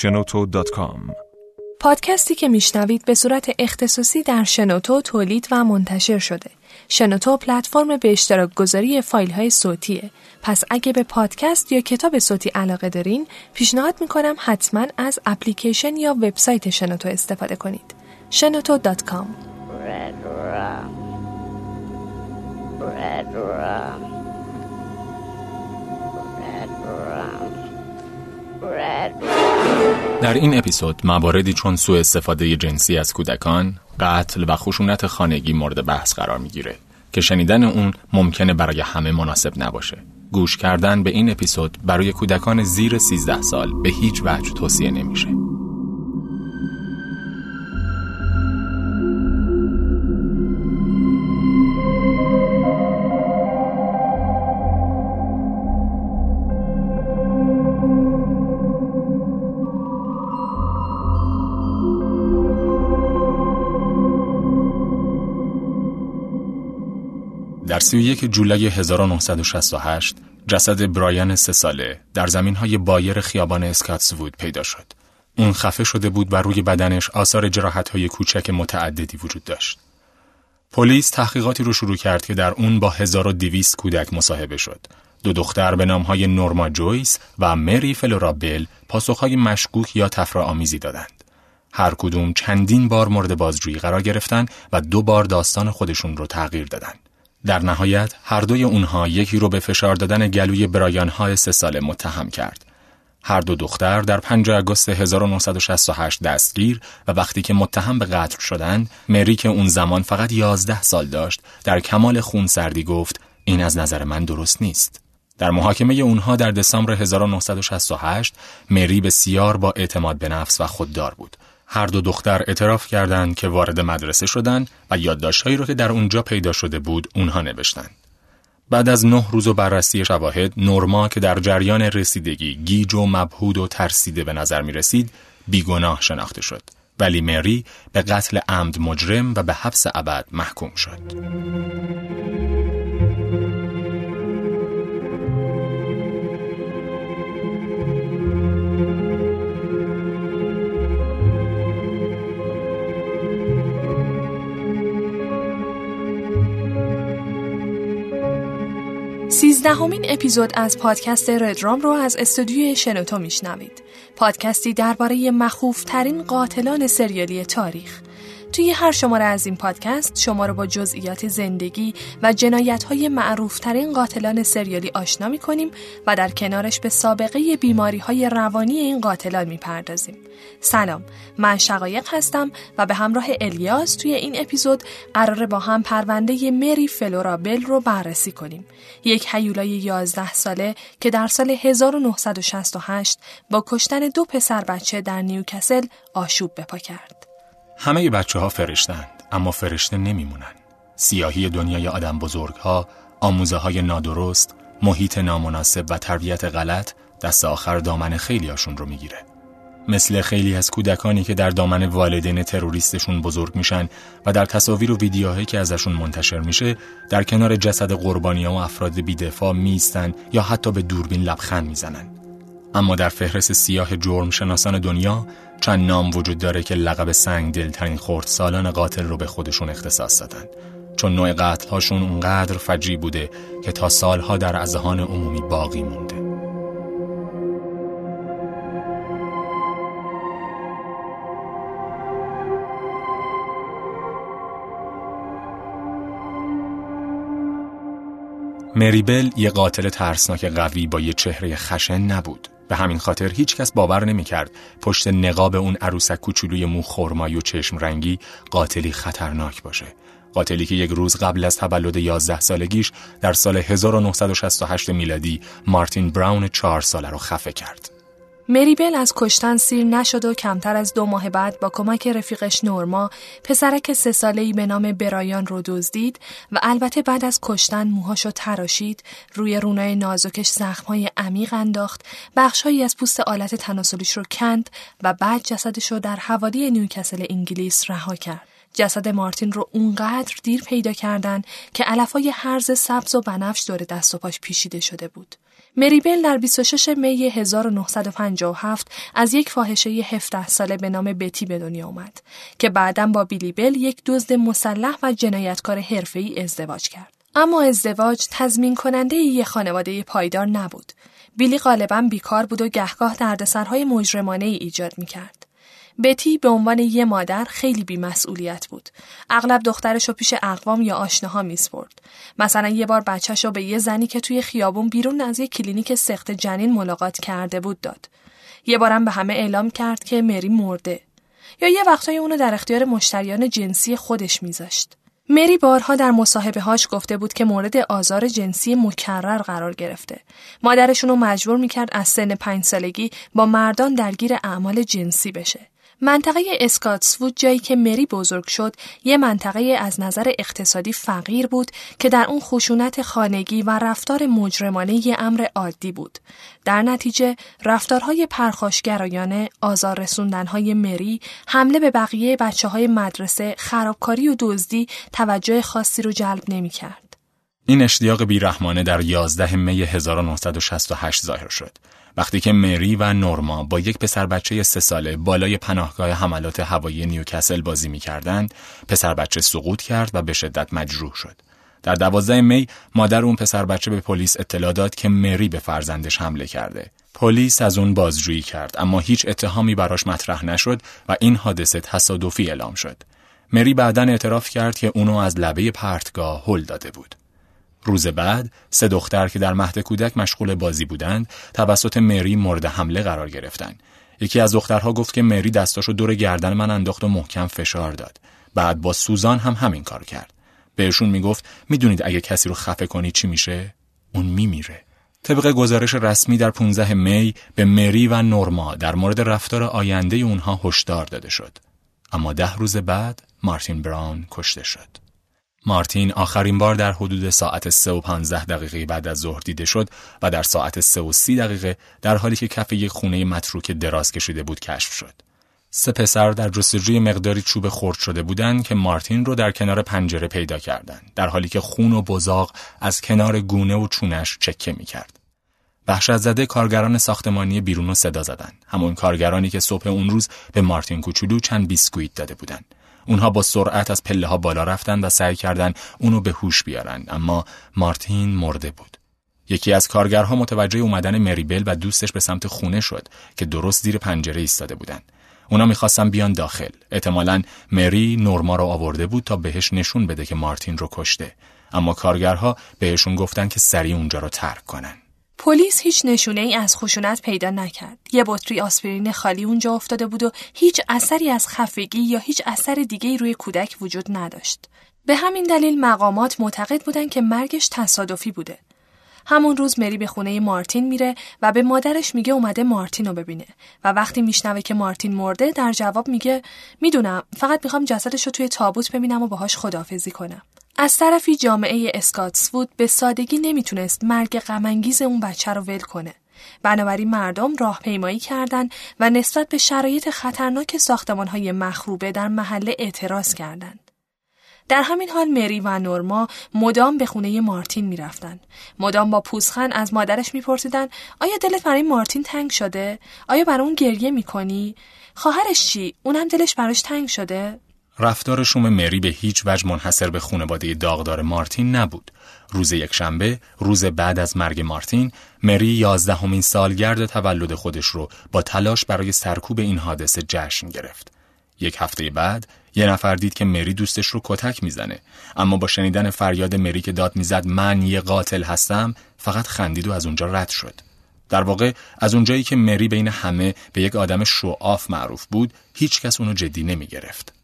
shenoto.com پادکستی که میشنوید به صورت اختصاصی در شنوتو تولید و منتشر شده. شنوتو پلتفرم به اشتراک گذاری فایل های صوتیه. پس اگه به پادکست یا کتاب صوتی علاقه دارین، پیشنهاد می‌کنم حتما از اپلیکیشن یا وبسایت شنوتو استفاده کنید. شنوتو.com Red در این اپیزود مواردی چون سوء استفاده جنسی از کودکان، قتل و خشونت خانگی مورد بحث قرار می‌گیره که شنیدن اون ممکنه برای همه مناسب نباشه. گوش کردن به این اپیزود برای کودکان زیر 13 سال به هیچ وجه توصیه نمیشه. در 31 جولای 1968 جسد برایان سه ساله در زمین های بایر خیابان اسکاتسوود پیدا شد. اون خفه شده بود و روی بدنش آثار جراحت های کوچک متعددی وجود داشت. پلیس تحقیقاتی رو شروع کرد که در اون با 1200 کودک مصاحبه شد. دو دختر به نامهای نورما جویس و مری فلورا بل پاسخهای مشکوک یا تفرآمیزی دادند. هر کدوم چندین بار مورد بازجویی قرار گرفتن و دو بار داستان خودشون رو تغییر دادن. در نهایت هر دوی اونها یکی رو به فشار دادن گلوی برایان های سه ساله متهم کرد. هر دو دختر در 5 آگوست 1968 دستگیر و وقتی که متهم به قتل شدند، مری که اون زمان فقط 11 سال داشت، در کمال خون سردی گفت این از نظر من درست نیست. در محاکمه اونها در دسامبر 1968 مری بسیار با اعتماد به نفس و خوددار بود. هر دو دختر اعتراف کردند که وارد مدرسه شدند و یادداشتهایی را که در اونجا پیدا شده بود اونها نوشتند. بعد از نه روز و بررسی شواهد، نورما که در جریان رسیدگی گیج و مبهود و ترسیده به نظر می رسید، بیگناه شناخته شد. ولی مری به قتل عمد مجرم و به حبس ابد محکوم شد. سیزدهمین اپیزود از پادکست ردرام رو از استودیوی شنوتو میشنوید. پادکستی درباره مخوفترین قاتلان سریالی تاریخ. توی هر شماره از این پادکست شما رو با جزئیات زندگی و جنایت های معروف ترین قاتلان سریالی آشنا می کنیم و در کنارش به سابقه بیماری های روانی این قاتلان می پردازیم. سلام من شقایق هستم و به همراه الیاس توی این اپیزود قراره با هم پرونده مری فلورا بل رو بررسی کنیم. یک هیولای 11 ساله که در سال 1968 با کشتن دو پسر بچه در نیوکسل آشوب بپا کرد. همه بچه ها فرشتند اما فرشته نمیمونن. سیاهی دنیای آدم بزرگ ها، آموزه های نادرست، محیط نامناسب و تربیت غلط دست آخر دامن خیلی هاشون رو می‌گیره. مثل خیلی از کودکانی که در دامن والدین تروریستشون بزرگ میشن و در تصاویر و ویدیوهایی که ازشون منتشر میشه در کنار جسد قربانی و افراد بیدفاع میستن یا حتی به دوربین لبخند می‌زنن. اما در فهرست سیاه جرم شناسان دنیا چند نام وجود داره که لقب سنگ دلترین خورد سالان قاتل رو به خودشون اختصاص دادن. چون نوع قتل هاشون اونقدر فجی بوده که تا سالها در اذهان عمومی باقی مونده. مریبل یه قاتل ترسناک قوی با یه چهره خشن نبود. به همین خاطر هیچ کس باور نمی‌کرد پشت نقاب اون عروسک کوچولوی مو خرمایی و چشم رنگی قاتلی خطرناک باشه. قاتلی که یک روز قبل از تولد 11 سالگیش در سال 1968 میلادی مارتین براون چهار ساله رو خفه کرد. مریبل از کشتن سیر نشد و کمتر از دو ماه بعد با کمک رفیقش نورما پسرک سه ساله‌ای به نام برایان رو دزدید و البته بعد از کشتن موهاشو تراشید روی رونای نازکش زخمهای عمیق انداخت بخشهایی از پوست آلت تناسلیش رو کند و بعد جسدش رو در حوالی نیوکسل انگلیس رها کرد جسد مارتین رو اونقدر دیر پیدا کردن که علفای هرز سبز و بنفش دور دست و پاش پیشیده شده بود. مریبل در 26 می 1957 از یک فاحشه 17 ساله به نام بتی به دنیا آمد که بعدا با بیلیبل یک دزد مسلح و جنایتکار حرفه‌ای ازدواج کرد. اما ازدواج تضمین کننده یک خانواده پایدار نبود. بیلی غالبا بیکار بود و گهگاه دردسرهای مجرمانه ای ایجاد می کرد. بتی به عنوان یه مادر خیلی بیمسئولیت بود. اغلب دخترش رو پیش اقوام یا آشناها میسپرد. مثلا یه بار بچهش رو به یه زنی که توی خیابون بیرون از یه کلینیک سخت جنین ملاقات کرده بود داد. یه بارم به همه اعلام کرد که مری مرده. یا یه وقتای اونو در اختیار مشتریان جنسی خودش میذاشت. مری بارها در مصاحبه هاش گفته بود که مورد آزار جنسی مکرر قرار گرفته. مادرشون رو مجبور می‌کرد از سن پنج سالگی با مردان درگیر اعمال جنسی بشه. منطقه اسکاتسوود جایی که مری بزرگ شد یه منطقه از نظر اقتصادی فقیر بود که در اون خشونت خانگی و رفتار مجرمانه یه امر عادی بود. در نتیجه رفتارهای پرخاشگرایانه، آزار رسوندنهای مری، حمله به بقیه بچه های مدرسه، خرابکاری و دزدی توجه خاصی رو جلب نمی کرد. این اشتیاق بیرحمانه در 11 می 1968 ظاهر شد. وقتی که مری و نورما با یک پسر بچه سه ساله بالای پناهگاه حملات هوایی نیوکسل بازی می کردند، پسر بچه سقوط کرد و به شدت مجروح شد. در دوازده می مادر اون پسر بچه به پلیس اطلاع داد که مری به فرزندش حمله کرده. پلیس از اون بازجویی کرد اما هیچ اتهامی براش مطرح نشد و این حادثه تصادفی اعلام شد. مری بعدا اعتراف کرد که اونو از لبه پرتگاه هل داده بود. روز بعد سه دختر که در مهد کودک مشغول بازی بودند توسط مری مورد حمله قرار گرفتند. یکی از دخترها گفت که مری دستاشو دور گردن من انداخت و محکم فشار داد. بعد با سوزان هم همین کار کرد. بهشون می‌گفت می‌دونید اگه کسی رو خفه کنی چی میشه؟ اون میمیره. طبق گزارش رسمی در 15 می به مری و نورما در مورد رفتار آینده اونها هشدار داده شد. اما ده روز بعد مارتین براون کشته شد. مارتین آخرین بار در حدود ساعت 3 و 15 دقیقه بعد از ظهر دیده شد و در ساعت 3 و 30 دقیقه در حالی که کف یک خونه متروک دراز کشیده بود کشف شد. سه پسر در جستجوی مقداری چوب خرد شده بودند که مارتین رو در کنار پنجره پیدا کردند در حالی که خون و بزاق از کنار گونه و چونش چکه می کرد. وحشت زده کارگران ساختمانی بیرون رو صدا زدند. همون کارگرانی که صبح اون روز به مارتین کوچولو چند بیسکویت داده بودند. اونها با سرعت از پله ها بالا رفتن و سعی کردند اونو به هوش بیارن اما مارتین مرده بود. یکی از کارگرها متوجه اومدن مریبل و دوستش به سمت خونه شد که درست زیر پنجره ایستاده بودن. اونا می‌خواستن بیان داخل. احتمالا مری نورما رو آورده بود تا بهش نشون بده که مارتین رو کشته. اما کارگرها بهشون گفتن که سریع اونجا رو ترک کنن. پلیس هیچ نشونه ای از خشونت پیدا نکرد. یه بطری آسپرین خالی اونجا افتاده بود و هیچ اثری از خفگی یا هیچ اثر دیگه روی کودک وجود نداشت. به همین دلیل مقامات معتقد بودن که مرگش تصادفی بوده. همون روز مری به خونه مارتین میره و به مادرش میگه اومده مارتین رو ببینه و وقتی میشنوه که مارتین مرده در جواب میگه می‌دونم فقط می‌خوام جسدش رو توی تابوت ببینم و باهاش خدافزی کنم. از طرفی جامعه اسکاتسوود به سادگی نمی‌تونست مرگ غمانگیز اون بچه رو ول کنه. بنابراین مردم راهپیمایی کردند و نسبت به شرایط خطرناک ساختمانهای مخروبه در محله اعتراض کردند. در همین حال مری و نورما مدام به خونه مارتین می‌رفتند. مدام با پوزخند از مادرش میپرسیدن آیا دلت برای مارتین تنگ شده؟ آیا برای اون گریه می‌کنی؟ خواهرش چی؟ اونم دلش براش تنگ شده؟ رفتار شوم مری به هیچ وجه منحصر به خانواده داغدار مارتین نبود. روز یکشنبه، روز بعد از مرگ مارتین، مری یازدهمین سالگرد تولد خودش رو با تلاش برای سرکوب این حادثه جشن گرفت. یک هفته بعد، یه نفر دید که مری دوستش رو کتک می‌زنه اما با شنیدن فریاد مری که داد می‌زد من یه قاتل هستم فقط خندید و از اونجا رد شد در واقع از اونجایی که مری بین همه به یک آدم شوآف معروف بود هیچ کس اونو جدی نمی گرفت.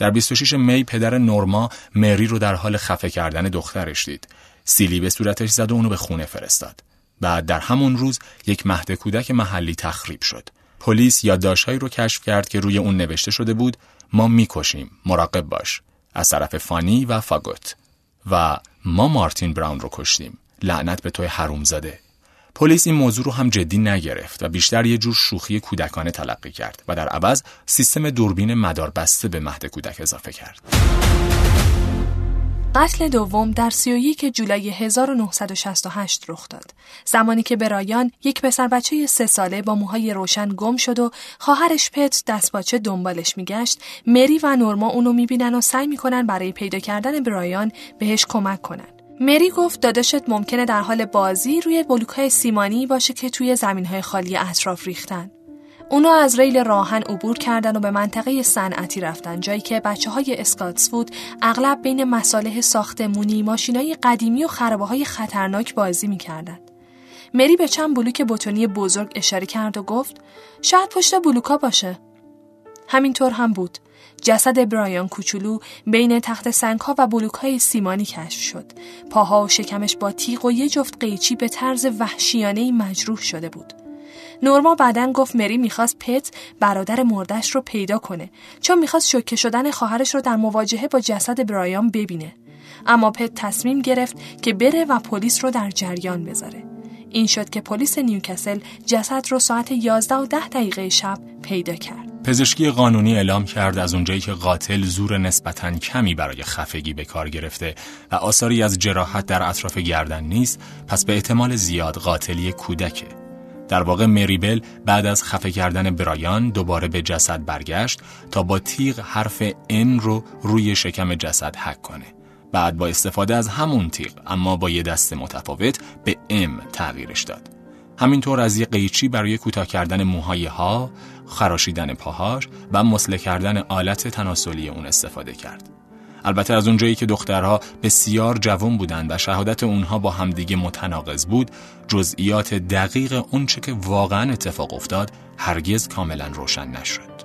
در 26 می پدر نورما مری رو در حال خفه کردن دخترش دید. سیلی به صورتش زد و اونو به خونه فرستاد. بعد در همون روز یک مهد کودک محلی تخریب شد. پلیس یادداشتهایی رو کشف کرد که روی اون نوشته شده بود ما می‌کشیم مراقب باش از طرف فانی و فاگوت و ما مارتین براون رو کشتیم لعنت به توی حرومزاده پلیس این موضوع رو هم جدی نگرفت و بیشتر یه جور شوخی کودکانه تلقی کرد و در عوض سیستم دوربین مدار بسته به مهد کودک اضافه کرد. قتل دوم در 31 جولای 1968 رخ داد. زمانی که برایان یک پسر بچه سه ساله با موهای روشن گم شد و خواهرش پت دستپاچه دنبالش میگشت، مری و نورما اونو می‌بینن و سعی می‌کنن برای پیدا کردن برایان بهش کمک کنن. مری گفت داداشت ممکنه در حال بازی روی بلوک های سیمانی باشه که توی زمین های خالی اطراف ریختن. اونا از ریل راهن عبور کردن و به منطقه صنعتی رفتن جایی که بچه های اسکاتسفود اغلب بین مساله ساختمونی، ماشینای قدیمی و خرابه های خطرناک بازی می‌کردن. مری به چند بلوک بتونی بزرگ اشاره کرد و گفت شاید پشت بلوکا باشه. همینطور هم بود. جسد برایان کوچولو بین تخت سنگ ها و بلوک های سیمانی کشف شد. پاها و شکمش با تیغ و یه جفت قیچی به طرز وحشیانه مجروح شده بود. نورما بعدا گفت مری می‌خواست پت برادر مردش رو پیدا کنه چون می‌خواست شوکه شدن خواهرش رو در مواجهه با جسد برایان ببینه اما پت تصمیم گرفت که بره و پلیس رو در جریان بذاره این شد که پلیس نیوکسل جسد رو ساعت 11 و 10 دقیقه شب پیدا کرد پزشکی قانونی اعلام کرد از اونجایی که قاتل زور نسبتا کمی برای خفگی به کار گرفته و آثاری از جراحت در اطراف گردن نیست پس به احتمال زیاد قاتلی کودکه در واقع مریبل بعد از خفه کردن برایان دوباره به جسد برگشت تا با تیغ حرف ام رو روی شکم جسد حک کنه. بعد با استفاده از همون تیغ اما با یه دست متفاوت به ام تغییرش داد. همینطور از یه قیچی برای کوتاه کردن موهای ها، خراشیدن پاهاش و مسله کردن آلت تناسلی اون استفاده کرد. البته از اونجایی که دخترها بسیار جوان بودند و شهادت اونها با همدیگه متناقض بود جزئیات دقیق اونچه که واقعا اتفاق افتاد هرگز کاملا روشن نشد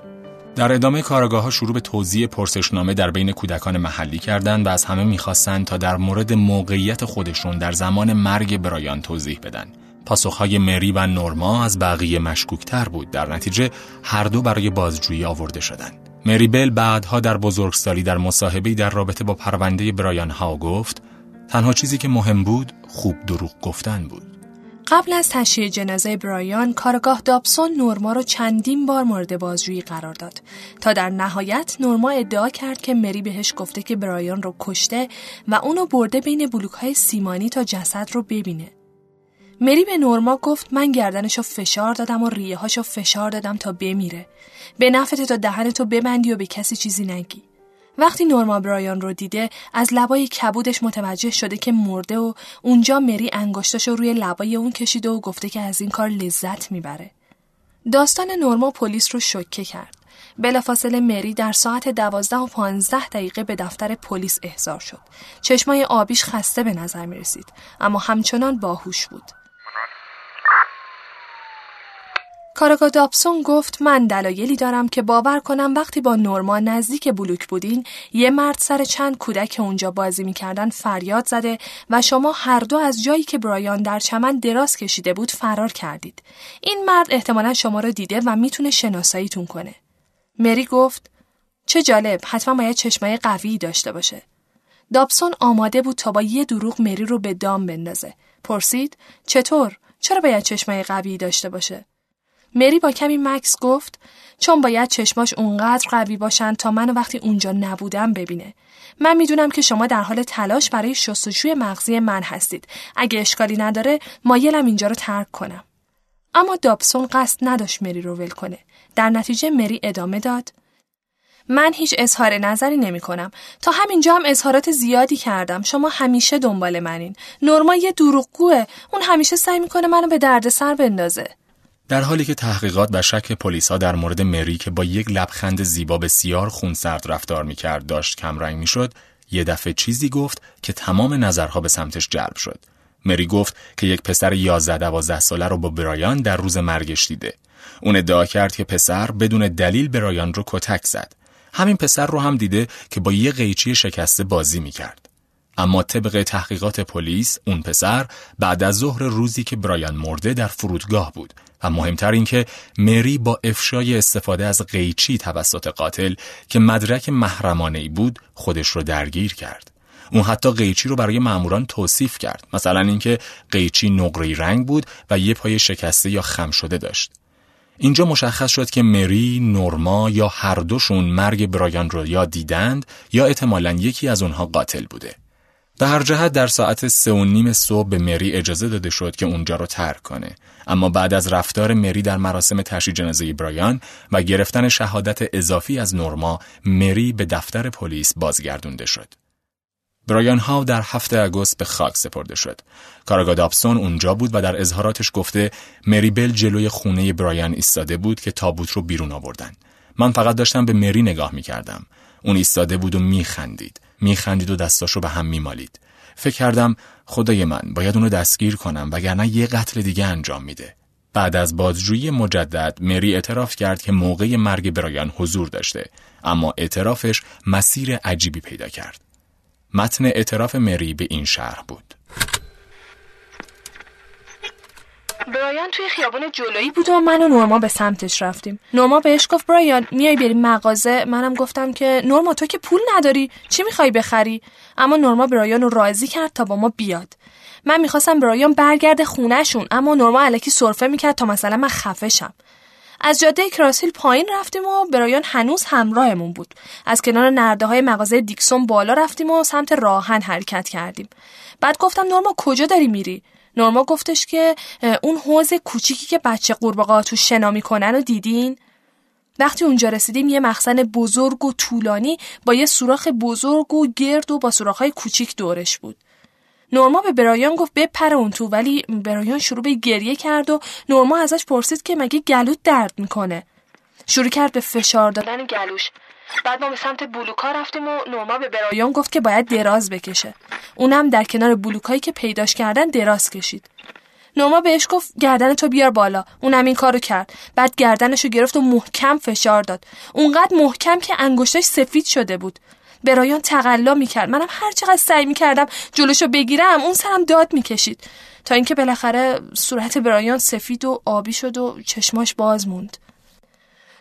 در ادامه کارگاه ها شروع به توضیح پرسشنامه در بین کودکان محلی کردند و از همه می‌خواستند تا در مورد موقعیت خودشون در زمان مرگ برایان توضیح بدن. پاسخهای مری و نورما از بقیه مشکوکتر بود. در نتیجه هر دو برای بازجویی آورده شدند. مریبل بعدها در بزرگسالی در مصاحبه‌ای در رابطه با پرونده برایان ها گفت تنها چیزی که مهم بود خوب دروغ گفتن بود. قبل از تشییع جنازه برایان کارگاه دابسون نورما رو چندین بار مورد بازجویی قرار داد تا در نهایت نورما ادعا کرد که مری بهش گفته که برایان رو کشته و اونو برده بین بلوک های سیمانی تا جسد رو ببینه مری به نورما گفت من گردنشو فشار دادم و ریه هاشو فشار دادم تا بمیره. به نفت تا دهنتو ببندی و به کسی چیزی نگی. وقتی نورما برایان رو دیده از لبای کبودش متوجه شده که مرده و اونجا مری انگشتاشو روی لبای اون کشیده و گفته که از این کار لذت می‌بره. داستان نورما پلیس رو شوکه کرد. بلافاصله مری در ساعت دوازده و پانزده دقیقه به دفتر پلیس احضار شد. چشمای آبیش خسته به نظر می رسید. اما همچنان باهوش بود. کارگاه دابسون گفت من دلایلی دارم که باور کنم وقتی با نورما نزدیک بلوک بودین یه مرد سر چند کودک اونجا بازی می‌کردن فریاد زده و شما هر دو از جایی که برایان در چمن دراز کشیده بود فرار کردید. این مرد احتمالا شما رو دیده و می‌تونه شناساییتون کنه. مری گفت چه جالب حتما باید چشمای قوی داشته باشه. دابسون آماده بود تا با یه دروغ مری رو به دام بندازه. پرسید چطور؟ چرا باید چشمای قوی داشته باشه؟ مری با کمی مکس گفت چون باید چشماش اونقدر قوی باشن تا منو وقتی اونجا نبودم ببینه. من می‌دونم که شما در حال تلاش برای شستشوی مغزی من هستید. اگه اشکالی نداره مایلم اینجا رو ترک کنم. اما دابسون قصد نداشت مری رو ول کنه. در نتیجه مری ادامه داد من هیچ اظهار نظری نمی کنم. تا همینجا هم اظهارات زیادی کردم. شما همیشه دنبال منین. نورما یه دروغگوه. اون همیشه سعی می‌کنه منو به دردسر بندازه. در حالی که تحقیقات و شک پلیسا در مورد مری که با یک لبخند زیبا بسیار خونسرد رفتار می‌کرد داشت کمرنگ می‌شد یه دفعه چیزی گفت که تمام نظرها به سمتش جلب شد. مری گفت که یک پسر 11 12 ساله رو با برایان در روز مرگش دیده. اون ادعا کرد که پسر بدون دلیل برایان رو کتک زد. همین پسر رو هم دیده که با یه قیچی شکسته بازی می‌کرد. اما طبق تحقیقات پلیس اون پسر بعد از ظهر روزی که برایان مرده در فرودگاه بود. و مهمتر اینکه مری با افشای استفاده از قیچی توسط قاتل که مدرک محرمانه ای بود خودش رو درگیر کرد. اون حتی قیچی رو برای ماموران توصیف کرد. مثلا اینکه قیچی نقره رنگ بود و یه پای شکسته یا خم شده داشت. اینجا مشخص شد که مری، نورما یا هر دوشون مرگ برایان رو یا دیدند یا احتمالا یکی از اونها قاتل بوده. در هر جهت در ساعت سه و نیم صبح به مری اجازه داده شد که اونجا رو ترک کنه اما بعد از رفتار مری در مراسم تشییع جنازه برایان و گرفتن شهادت اضافی از نورما مری به دفتر پلیس بازگردونده شد برایان هاو در هفته اگست به خاک سپرده شد. کاراگا دابسون اونجا بود و در اظهاراتش گفته مری بل جلوی خونه برایان ایستاده بود که تابوت رو بیرون آوردن. من فقط داشتم به مری نگاه می کردم. اون ایستاده بود و میخندید. میخندید و دستاشو به هم میمالید. فکر کردم خدای من باید اونو دستگیر کنم وگرنه یه قتل دیگه انجام میده. بعد از بازجویی مجدد مری اعتراف کرد که موقع مرگ برایان حضور داشته اما اعترافش مسیر عجیبی پیدا کرد. متن اعتراف مری به این شرح بود. برایان توی خیابان جلویی بود و من و نورما به سمتش رفتیم. نورما بهش گفت برایان میای بریم مغازه؟ منم گفتم که نورما تو که پول نداری چی می‌خوای بخری؟ اما نورما برایان رو راضی کرد تا با ما بیاد. من می‌خواستم برایان برگرده خونهشون اما نورما علکی سرفه می‌کرد تا مثلا من خفه شم. از جاده کراسیل پایین رفتیم و برایان هنوز همراهمون بود. از کنار نرده های مغازه دیکسون بالا رفتیم و سمت راهن حرکت کردیم. بعد گفتم نورما کجا داری میری؟ نورما گفتش که اون حوز کوچیکی که بچه قورباغه تو شنا می‌کنن و دیدین؟ وقتی اونجا رسیدیم یه مخزن بزرگ و طولانی با یه سوراخ بزرگ و گرد و با سوراخ‌های کوچیک دورش بود. نورما به برایان گفت بپر اون تو ولی برایان شروع به گریه کرد و نورما ازش پرسید که مگه گلوت درد می‌کنه؟ شروع کرد به فشار دادن گلوش. بعد ما به سمت بلوکا رفتیم و نورما به برایان گفت که باید دراز بکشه. اونم در کنار بلوکایی که پیداش کردن دراز کشید. نورما بهش گفت گردن تو بیار بالا. اونم این کارو کرد. بعد گردنشو گرفت و محکم فشار داد. اونقدر محکم که انگشتش سفید شده بود. برایان تقلا می‌کرد. منم هر چقدر سعی می‌کردم جلوشو بگیرم اون سرم داد می‌کشید. تا اینکه بالاخره صورت برایان سفید و آبی شد و چشماش باز موند.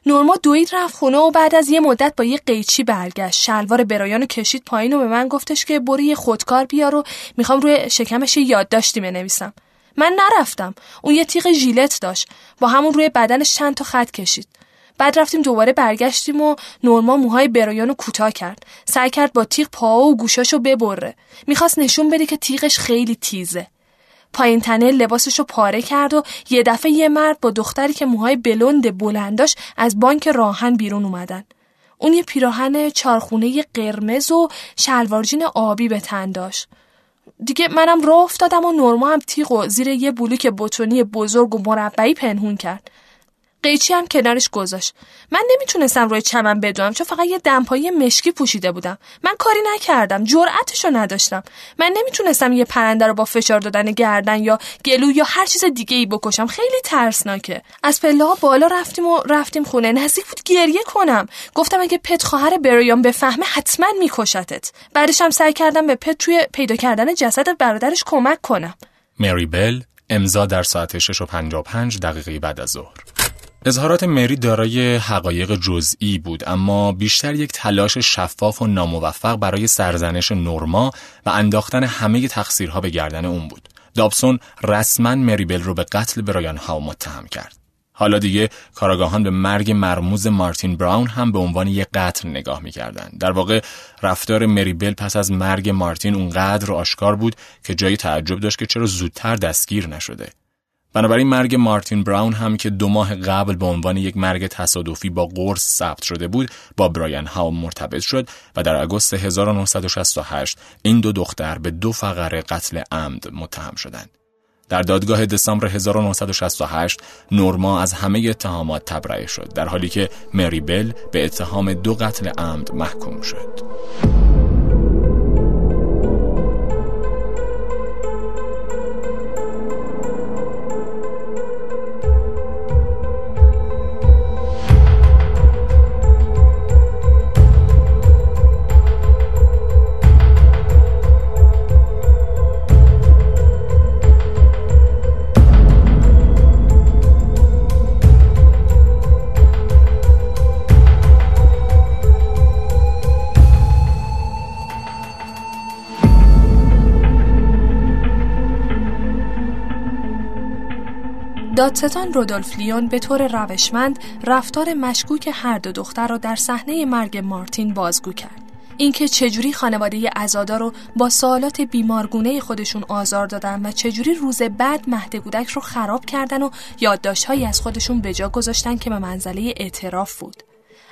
نورما دوید رفت خونه و بعد از یه مدت با یه قیچی برگشت. شلوار برایان کشید پایین و به من گفتش که برو یه خودکار بیار و می‌خوام روی شکمش یادداشتی بنویسم. من نرفتم. اون یه تیغ ژیلت داشت. با همون روی بدنش چند تا خط کشید. بعد رفتیم دوباره برگشتیم و نورما موهای برایان رو کوتاه کرد. سعی کرد با تیغ پا و گوشاشو ببره. می‌خواست نشون بده که تیغش خیلی تیزه. پایین تنه لباسش رو پاره کرد و یه دفعه یه مرد با دختری که موهای بلند بلنداش از بانک راهن بیرون اومدن. اون یه پیراهن چارخونه قرمز و شلوارجین آبی به تن داشت. دیگه منم راه افتادم و نورما هم تیغ و زیر یه بلوک بتونی بزرگ و مربعی پنهون کرد. قیچی هم کنارش گذاشت. من نمی‌تونستم روی چمن بدوم چون فقط یه دمپایی مشکی پوشیده بودم. من کاری نکردم جرأتشو نداشتم. من نمی‌تونستم یه پرنده رو با فشار دادن گردن یا گلو یا هر چیز دیگه ای بکشم. خیلی ترسناکه. از پله بالا رفتیم و رفتیم خونه. نزدیک بود گریه کنم. گفتم اگه پت خواهر بریام بفهمه حتما میکشتت. بعدش هم سعی کردم به پت توی پیدا کردن جسد برادرش کمک کنم. مری بل امضا در ساعت 6 و 55 دقیقه بعد از ظهر. اظهارات مری دارای حقایق جزئی بود اما بیشتر یک تلاش شفاف و ناموفق برای سرزنش نورما و انداختن همه تقصیرها به گردن اون بود. دابسون رسما مریبل رو به قتل برایان ها متهم کرد. حالا دیگه کاراگاهان به مرگ مرموز مارتین براون هم به عنوان یک قتل نگاه می‌کردن. در واقع رفتار مریبل پس از مرگ مارتین اونقدر آشکار بود که جای تعجب داشت که چرا زودتر دستگیر نشده. بنابراین مرگ مارتین براون هم که دو ماه قبل به عنوان یک مرگ تصادفی با قرص ثبت شده بود با برایان ها مرتبط شد و در آگوست 1968 این دو دختر به دو فقره قتل عمد متهم شدند. در دادگاه دسامبر 1968 نورما از همه اتهامات تبرئه شد در حالی که مری بل به اتهام دو قتل عمد محکوم شد. دادستان رودولف لیون به طور روشمند رفتار مشکوک هر دو دختر را در صحنه مرگ مارتین بازگو کرد. اینکه چجوری خانواده ازادا رو با سوالات بیمارگونه خودشون آزار دادن و چجوری روز بعد مهد کودک رو خراب کردن و یادداشتهایی از خودشون به جا گذاشتن که به منزله اعتراف بود.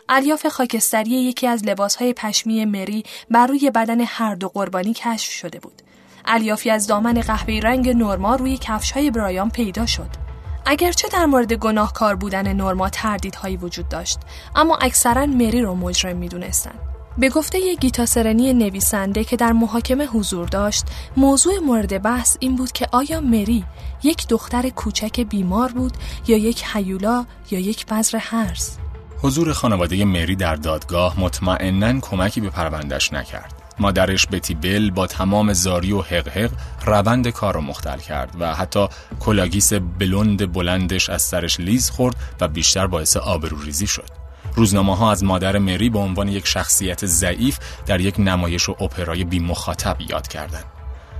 الیاف خاکستری یکی از لباسهای پشمی مری بر روی بدن هر دو قربانی کشف شده بود. الیافی از دامن قهوه‌ای رنگ نورما روی کفشهای برایان پیدا شد. اگرچه در مورد گناهکار بودن نورما تردیدهایی وجود داشت، اما اکثرا مری رو مجرم می‌دونستند. به گفته یک گیتاسرنی نویسنده که در محاکمه حضور داشت موضوع مورد بحث این بود که آیا مری یک دختر کوچک بیمار بود یا یک حیولا یا یک بذر هرز حضور خانواده مری در دادگاه مطمئنا کمکی به پروندش نکرد مادرش بتی بل با تمام زاری و حقحق روند کار رو مختل کرد و حتی کلاگیس بلند بلندش از سرش لیز خورد و بیشتر باعث آبروریزی شد روزنامه ها از مادر مری به عنوان یک شخصیت ضعیف در یک نمایش و اپرای بی مخاطب یاد کردند.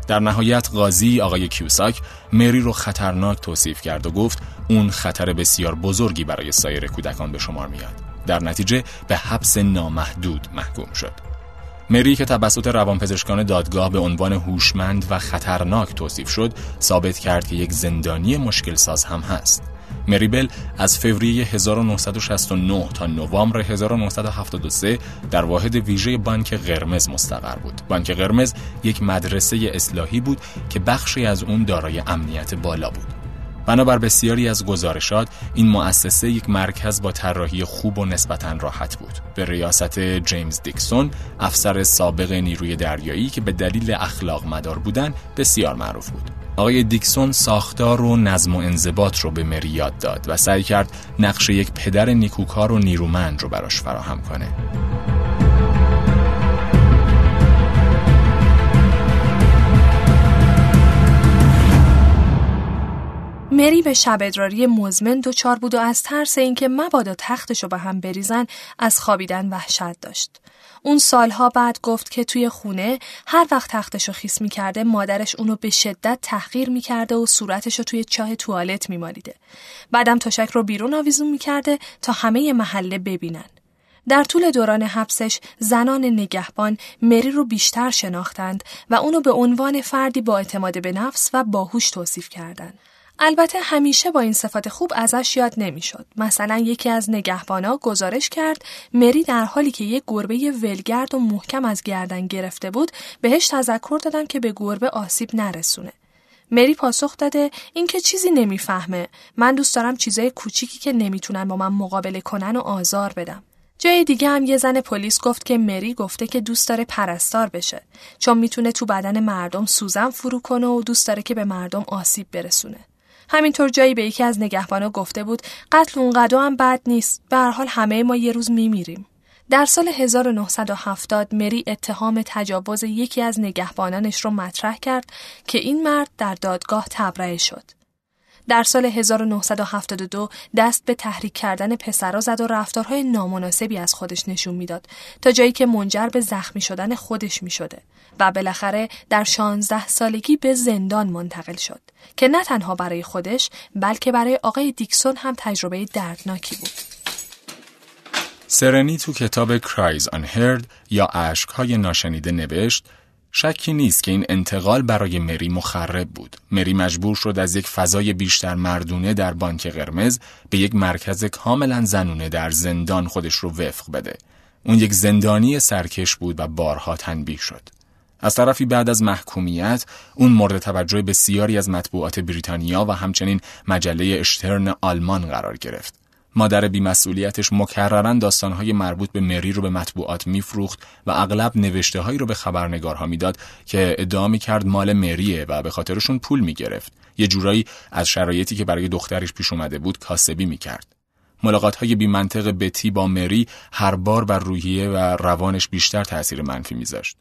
در نهایت قاضی آقای کیوساک مری رو خطرناک توصیف کرد و گفت اون خطر بسیار بزرگی برای سایر کودکان به شمار میاد. در نتیجه به حبس نامحدود محکوم شد. مری که توسط روانپزشکان دادگاه به عنوان هوشمند و خطرناک توصیف شد، ثابت کرد که یک زندانی مشکل ساز هم هست. مریبل از فوریه 1969 تا نوامبر 1973 در واحد ویژه بانک قرمز مستقر بود. بانک قرمز یک مدرسه اصلاحی بود که بخشی از اون دارای امنیت بالا بود. بنابر بسیاری از گزارشات این مؤسسه یک مرکز با طراحی خوب و نسبتا راحت بود به ریاست جیمز دیکسون افسر سابق نیروی دریایی که به دلیل اخلاق مدار بودن بسیار معروف بود آقای دیکسون ساختار و نظم و انضباط رو به مری یاد داد و سعی کرد نقش یک پدر نیکوکار و نیرومند رو براش فراهم کنه. مری به شب ادراری مزمن دچار بود و از ترس اینکه مبادا تختشو به هم بریزن از خوابیدن وحشت داشت. اون سالها بعد گفت که توی خونه هر وقت تختشو خیس می‌کرده مادرش اونو به شدت تحقیر می‌کرده و صورتشو توی چاه توالت میمالیده. بعدم تشک رو بیرون آویزون می‌کرده تا همه محله ببینن. در طول دوران حبسش زنان نگهبان مری رو بیشتر شناختند و اونو به عنوان فردی با اعتماد به نفس و باهوش توصیف کردند. البته همیشه با این صفات خوب ازش یاد نمی‌شد. مثلا یکی از نگهبانا گزارش کرد مری در حالی که یک گربه ولگرد و محکم از گردن گرفته بود بهش تذکر دادم که به گربه آسیب نرسونه. مری پاسخ داده اینکه چیزی نمی‌فهمه. من دوست دارم چیزای کوچیکی که نمی‌تونن با من مقابله کنن و آزار بدم. جای دیگه هم یه زن پلیس گفت که مری گفته که دوست داره پرستار بشه چون می‌تونه تو بدن مردم سوزن فرو کنه و دوست داره که به مردم آسیب برسونه. همینطور جایی به یکی از نگهبانا گفته بود قتل اونقدر هم بد نیست به هر حال همه ما یه روز میمیریم در سال 1970 مری اتهام تجاوز یکی از نگهبانانش رو مطرح کرد که این مرد در دادگاه تبرئه شد. در سال 1972 دست به تحریک کردن پسرا زد و رفتارهای نامناسبی از خودش نشون می‌داد تا جایی که منجر به زخمی شدن خودش می شده و بالاخره در 16 سالگی به زندان منتقل شد که نه تنها برای خودش بلکه برای آقای دیکسون هم تجربه دردناکی بود. سرنی تو کتاب کرایز Unheard یا های ناشنیده نوشت شکی نیست که این انتقال برای مری مخرب بود. مری مجبور شد از یک فضای بیشتر مردونه در بانک قرمز به یک مرکز کاملا زنونه در زندان خودش رو وفق بده. اون یک زندانی سرکش بود و بارها تنبیه شد. از طرفی بعد از محکومیت اون مورد توجه بسیاری از مطبوعات بریتانیا و همچنین مجله اشترن آلمان قرار گرفت. مادر بیمسئولیتش مکررن داستانهای مربوط به مری رو به مطبوعات میفروخت و اغلب نوشته هایی رو به خبرنگارها می‌داد که ادعا می‌کرد مال مریه و به خاطرشون پول می‌گرفت. یه جورایی از شرایطی که برای دخترش پیش اومده بود کاسبی می‌کرد. ملاقات های بی منطق بتی با مری هر بار بر روحیه و روانش بیشتر تاثیر منفی میذاشت.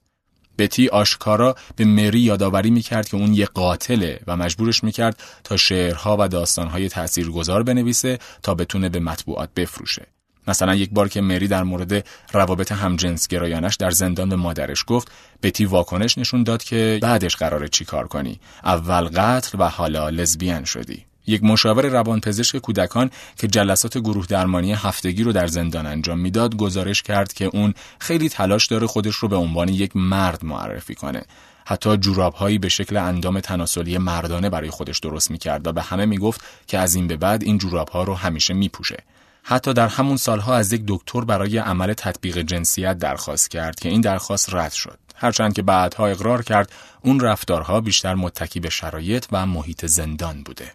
بتی آشکارا به مری یادآوری می‌کرد که اون یه قاتله و مجبورش می‌کرد تا شعرها و داستانهای تاثیرگذار بنویسه تا بتونه به مطبوعات بفروشه. مثلا یک بار که مری در مورد روابط همجنسگرایانش در زندان به مادرش گفت بتی واکنش نشون داد که بعدش قراره چی کار کنی اول قتل و حالا لزبیان شدی یک مشاور روانپزشک کودکان که جلسات گروه درمانی هفتگی رو در زندان انجام می‌داد گزارش کرد که اون خیلی تلاش داره خودش رو به عنوان یک مرد معرفی کنه. حتی جورابهایی به شکل اندام تناسلی مردانه برای خودش درست می‌کرد و به همه می‌گفت که از این به بعد این جورابها رو همیشه میپوشه. حتی در همون سالها از یک دکتر برای عمل تطبیق جنسیت درخواست کرد که این درخواست رد شد. هرچند که بعدها اقرار کرد اون رفتارها بیشتر متکی به شرایط و محیط زندان بوده.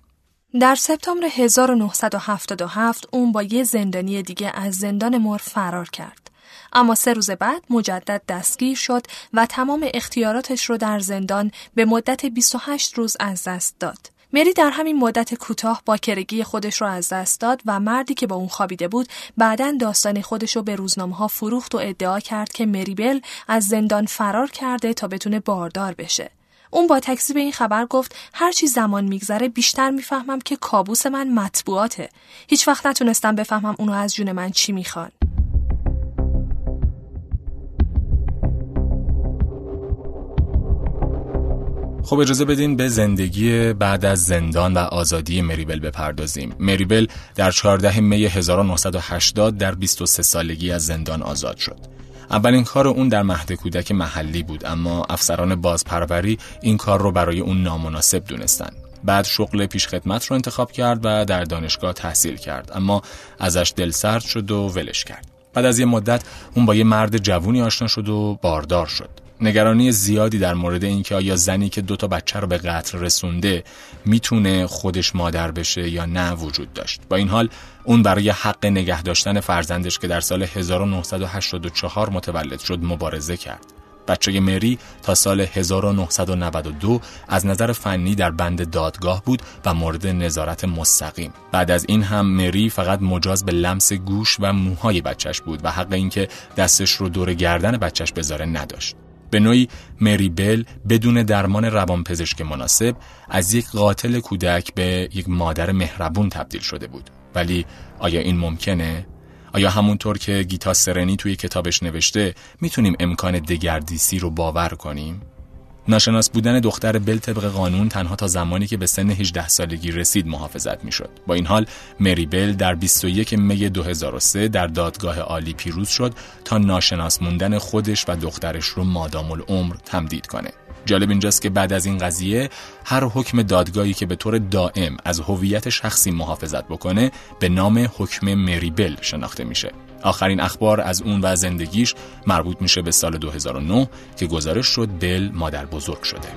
در سپتامبر 1977 اون با یه زندانی دیگه از زندان مر فرار کرد. اما سه روز بعد مجدد دستگیر شد و تمام اختیاراتش رو در زندان به مدت 28 روز از دست داد. مری در همین مدت کوتاه با کرگی خودش رو از دست داد و مردی که با اون خوابیده بود بعدا داستان خودش رو به روزنامه ها فروخت و ادعا کرد که مریبل از زندان فرار کرده تا بتونه باردار بشه. اون با به این خبر گفت هر چی زمان میگذره بیشتر می‌فهمم که کابوس من مطبوعاته. هیچ وقت نتونستم بفهمم اونو از جون من چی می‌خوان. خب اجازه بدین به زندگی بعد از زندان و آزادی مریبل بپردازیم. مریبل در 14 می 1980 در 23 سالگی از زندان آزاد شد. اولین کار اون در مهد کودک محلی بود اما افسران بازپروری این کار رو برای اون نامناسب دونستن. بعد شغل پیشخدمت رو انتخاب کرد و در دانشگاه تحصیل کرد اما ازش دلسرد شد و ولش کرد. بعد از یه مدت اون با یه مرد جوونی آشنا شد و باردار شد. نگرانی زیادی در مورد اینکه آیا زنی که دو تا بچه رو به قتل رسونده می‌تونه خودش مادر بشه یا نه وجود داشت با این حال اون برای حق نگه داشتن فرزندش که در سال 1984 متولد شد مبارزه کرد بچه مری تا سال 1992 از نظر فنی در بند دادگاه بود و مورد نظارت مستقیم. بعد از این هم مری فقط مجاز به لمس گوش و موهای بچهش بود و حق اینکه دستش رو دور گردن بچهش بذاره نداشت. به نوعی مری بل بدون درمان روانپزشک مناسب از یک قاتل کودک به یک مادر مهربون تبدیل شده بود. ولی آیا این ممکنه؟ آیا همونطور که گیتا سرنی توی کتابش نوشته می‌تونیم امکان دگردیسی رو باور کنیم؟ ناشناس بودن دختر بل طبق قانون تنها تا زمانی که به سن 18 سالگی رسید محافظت می‌شد. با این حال مری بل در 21 می 2003 در دادگاه عالی پیروز شد تا ناشناس موندن خودش و دخترش رو مادام العمر تمدید کنه. جالب اینجاست که بعد از این قضیه هر حکم دادگاهی که به طور دائم از هویت شخصی محافظت بکنه به نام حکم مریبل شناخته میشه. آخرین اخبار از اون و زندگیش مربوط میشه به سال 2009 که گزارش شد بل مادر بزرگ شده.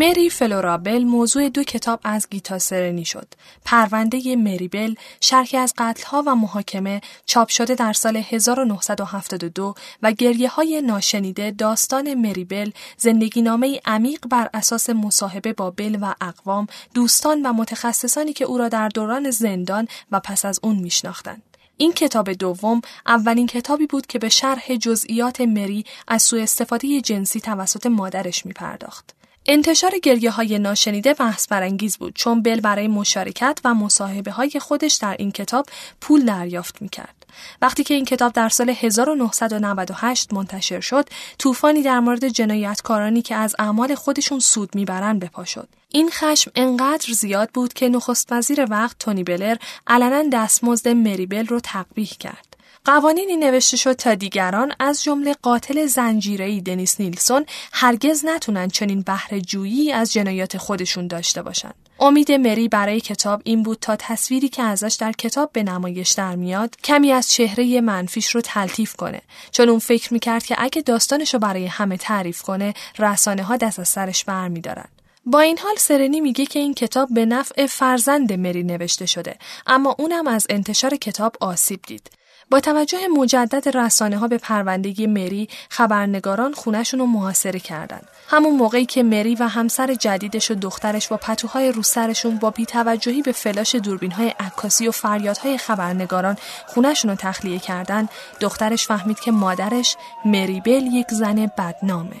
مری فلورابل موضوع دو کتاب از گیتا سرنی شد. پرونده مری بل شرحی از قتلها و محاکمه چاپ شده در سال 1972 و گریه های ناشنیده داستان مری بل زندگی نامه عمیق بر اساس مصاحبه با بل و اقوام دوستان و متخصصانی که او را در دوران زندان و پس از اون میشناختند. این کتاب دوم اولین کتابی بود که به شرح جزئیات مری از سوء استفاده جنسی توسط مادرش می پرداخت. انتشار گریه های ناشنیده بحث برانگیز بود چون بل برای مشارکت و مصاحبه های خودش در این کتاب پول دریافت می کرد. وقتی که این کتاب در سال 1998 منتشر شد، طوفانی در مورد جنایتکارانی که از اعمال خودشون سود می‌برند بپا شد. این خشم انقدر زیاد بود که نخست وزیر وقت تونی بلر علنا دستمزد مریبل رو تقبیح کرد. قوانینی نوشته شد تا دیگران از جمله قاتل زنجیره‌ای دنیس نیلسون هرگز نتونن چنین بهره جویی از جنایات خودشون داشته باشند. امید مری برای کتاب این بود تا تصویری که ازش در کتاب به نمایش در میاد کمی از چهره منفیش رو تلطیف کنه چون اون فکر می‌کرد که اگه داستانش رو برای همه تعریف کنه رسانه ها دست از سرش برمیدارن با این حال سرنی میگه که این کتاب به نفع فرزند مری نوشته شده اما اونم از انتشار کتاب آسیب دید با توجه مجدد رسانه ها به پروندگی مری خبرنگاران خونشون رو محاصره کردند. همون موقعی که مری و همسر جدیدش و دخترش با پتوهای رو سرشون با بیتوجهی به فلاش دوربین های عکاسی و فریادهای خبرنگاران خونشون رو تخلیه کردن دخترش فهمید که مادرش مری بل یک زن بدنامه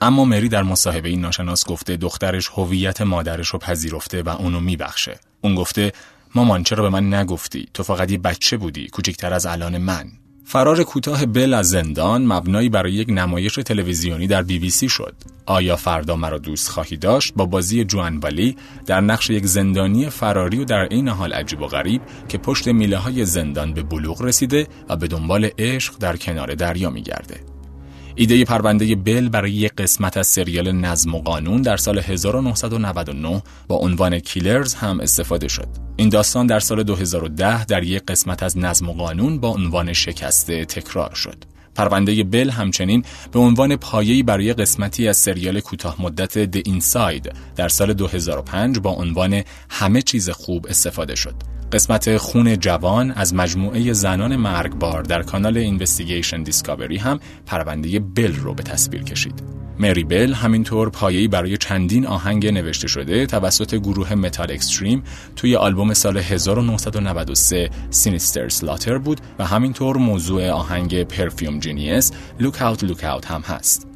اما مری در مصاحبه این ناشناس گفته دخترش هویت مادرش رو پذیرفته و اونو میبخشه. اون گفته مامان چرا به من نگفتی تو فقط یه بچه بودی کوچکتر از الان من فرار کوتاه بل از زندان مبنایی برای یک نمایش تلویزیونی در بی بی سی شد. آیا فردا مرا دوست خواهی داشت با بازی جوان والی در نقش یک زندانی فراری و در این حال عجیب و غریب که پشت میله های زندان به بلوغ رسیده و به دنبال عشق در کنار دریا میگرده. ایده پرونده بل برای یک قسمت از سریال نظم و قانون در سال 1999 با عنوان کیلرز هم استفاده شد. این داستان در سال 2010 در یک قسمت از نظم و قانون با عنوان شکسته تکرار شد. پرونده بل همچنین به عنوان پایه‌ای برای قسمتی از سریال کوتاه مدت The Inside در سال 2005 با عنوان همه چیز خوب استفاده شد. قسمت خون جوان از مجموعه زنان مرگبار در کانال Investigation Discovery هم پرونده بل رو به تصویر کشید. مری بل همینطور پایه‌ای برای چندین آهنگ نوشته شده توسط گروه متال extreme توی آلبوم سال 1993 Sinister Slaughter بود و همینطور موضوع آهنگ Perfume Genius Look Out, Look Out هم هست.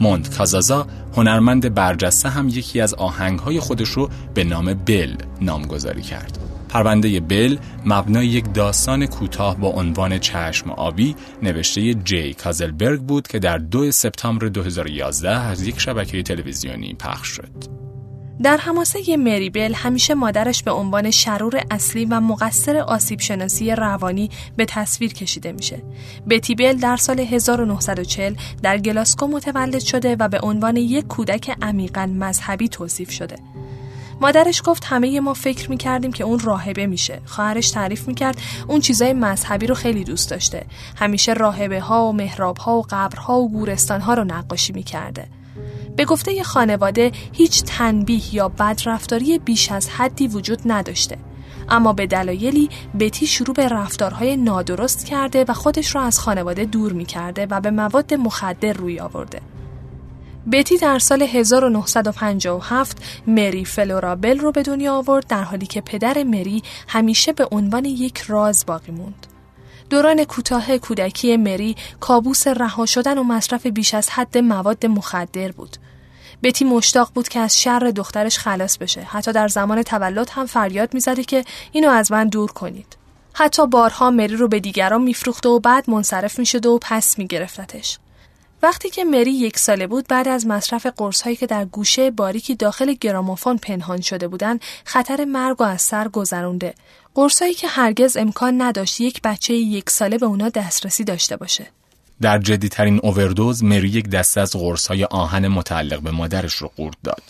موند کازازا هنرمند برجسته هم یکی از آهنگهای خودش رو به نام بل نامگذاری کرد. پرونده بل مبنای یک داستان کوتاه با عنوان چشم آبی نوشته جی کازلبرگ بود که در 2 سپتامبر 2011 از یک شبکه تلویزیونی پخش شد. در حماسه مری بل همیشه مادرش به عنوان شرور اصلی و مقصر آسیب شناسی روانی به تصویر کشیده میشه. بتی بل در سال 1940 در گلاسکو متولد شده و به عنوان یک کودک عمیقا مذهبی توصیف شده. مادرش گفت همه ما فکر می‌کردیم که اون راهبه میشه. خواهرش تعریف می‌کرد اون چیزای مذهبی رو خیلی دوست داشته. همیشه راهبه ها و محراب ها و قبرها و گورستان ها رو نقاشی می‌کرده. به گفته خانواده هیچ تنبیه یا بدرفتاری بیش از حدی وجود نداشته. اما به دلایلی بتی شروع به رفتارهای نادرست کرده و خودش را از خانواده دور می کرده و به مواد مخدر روی آورده. بتی در سال 1957 مری فلورابل رو به دنیا آورد در حالی که پدر مری همیشه به عنوان یک راز باقی موند. دوران کوتاه کودکی مری کابوس رها شدن و مصرف بیش از حد مواد مخدر بود. بتی مشتاق بود که از شر دخترش خلاص بشه. حتی در زمان تولد هم فریاد می‌زده که اینو از من دور کنید. حتی بارها مری رو به دیگران میفروخته و بعد منصرف می‌شده و پس میگرفتتش. وقتی که مری یک ساله بود بعد از مصرف هایی که در گوشه باریکی داخل گرامافون پنهان شده بودند خطر مرگ و از سر گذرونده. قرصهایی که هرگز امکان نداشت یک بچه یک ساله به اونا دسترسی داشته باشه. در جدیترین اووردوز مری یک دسته از های آهن متعلق به مادرش رو قورت داد.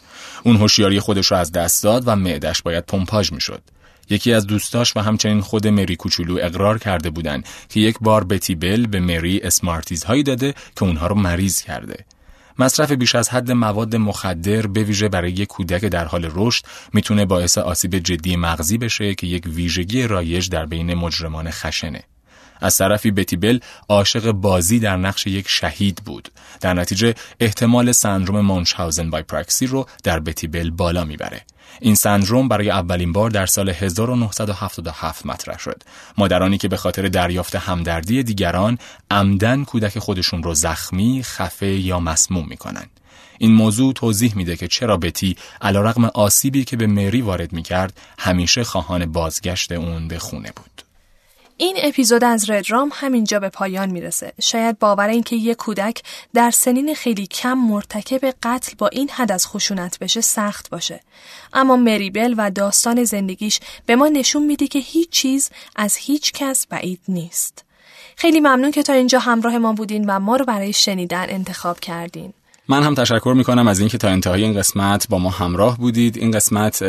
اون هوشیاری خودش رو از دست داد و معدش باید پمپاژ می‌شد. یکی از دوستاش و همچنین خود مری کوچولو اقرار کرده بودند که یک بار بتی بل به مری اسمارتیز هایی داده که اونها رو مریض کرده. مصرف بیش از حد مواد مخدر به ویژه برای یک کودک در حال رشد می‌تونه باعث آسیب جدی مغزی بشه که یک ویژگی رایج در بین مجرمان خشنه. از طرفی بتی بل عاشق بازی در نقش یک شهید بود. در نتیجه احتمال سندروم مونشهاوزن بای پراکسی رو در بتی بل بالا می‌بره. این سندروم برای اولین بار در سال 1977 مطرح شد. مادرانی که به خاطر دریافت همدردی دیگران عمدن کودک خودشون رو زخمی، خفه یا مسموم می‌کنن. این موضوع توضیح میده که چرا بتی علیرغم آسیبی که به مری وارد می‌کرد همیشه خواهان بازگشت اون به خونه بود. این اپیزود از ردرام همینجا به پایان می‌رسه. شاید باور اینکه یک کودک در سنین خیلی کم مرتکب قتل با این حد از خشونت بشه سخت باشه. اما مریبل و داستان زندگیش به ما نشون میده که هیچ چیز از هیچ کس بعید نیست. خیلی ممنون که تا اینجا همراه ما بودین و ما رو برای شنیدن انتخاب کردین. من هم تشکر می‌کنم از اینکه تا انتهای این قسمت با ما همراه بودید. این قسمت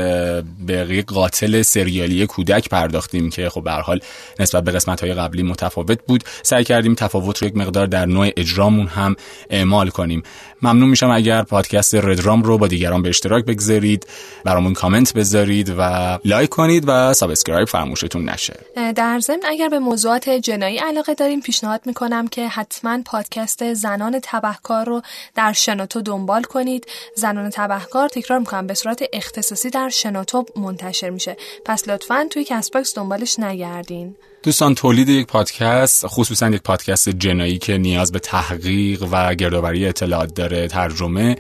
به قاتل سریالی کودک پرداختیم که خب به حال نسبت به قسمت های قبلی متفاوت بود. سعی کردیم تفاوت رو یک مقدار در نوع اجرامون هم اعمال کنیم. ممنون میشم اگر پادکست Redrum رو با دیگران به اشتراک بگذارید برامون کامنت بذارید و لایک کنید و subscribe فراموشتون نشه. در ضمن اگر به موضوعات جنایی علاقه دارین پیشنهاد می‌کنم که حتما پادکست زنان تبهکار رو در شنوتو دنبال کنید. زنان تبهکار تکرار می‌کنم به صورت اختصاصی در شنوتو منتشر میشه. پس لطفا توی Castbox دنبالش نگردین. دوستان تولید یک پادکست خصوصا یک پادکست جنایی که نیاز به تحقیق و گردآوری اطلاعات داره ترجمه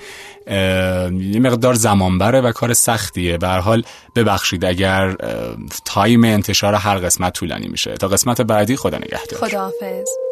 یه مقدار زمان بره و کار سختیه. به حال ببخشید اگر تایم انتشار هر قسمت طولانی میشه. تا قسمت بعدی خدا نگهدار. خداحافظ.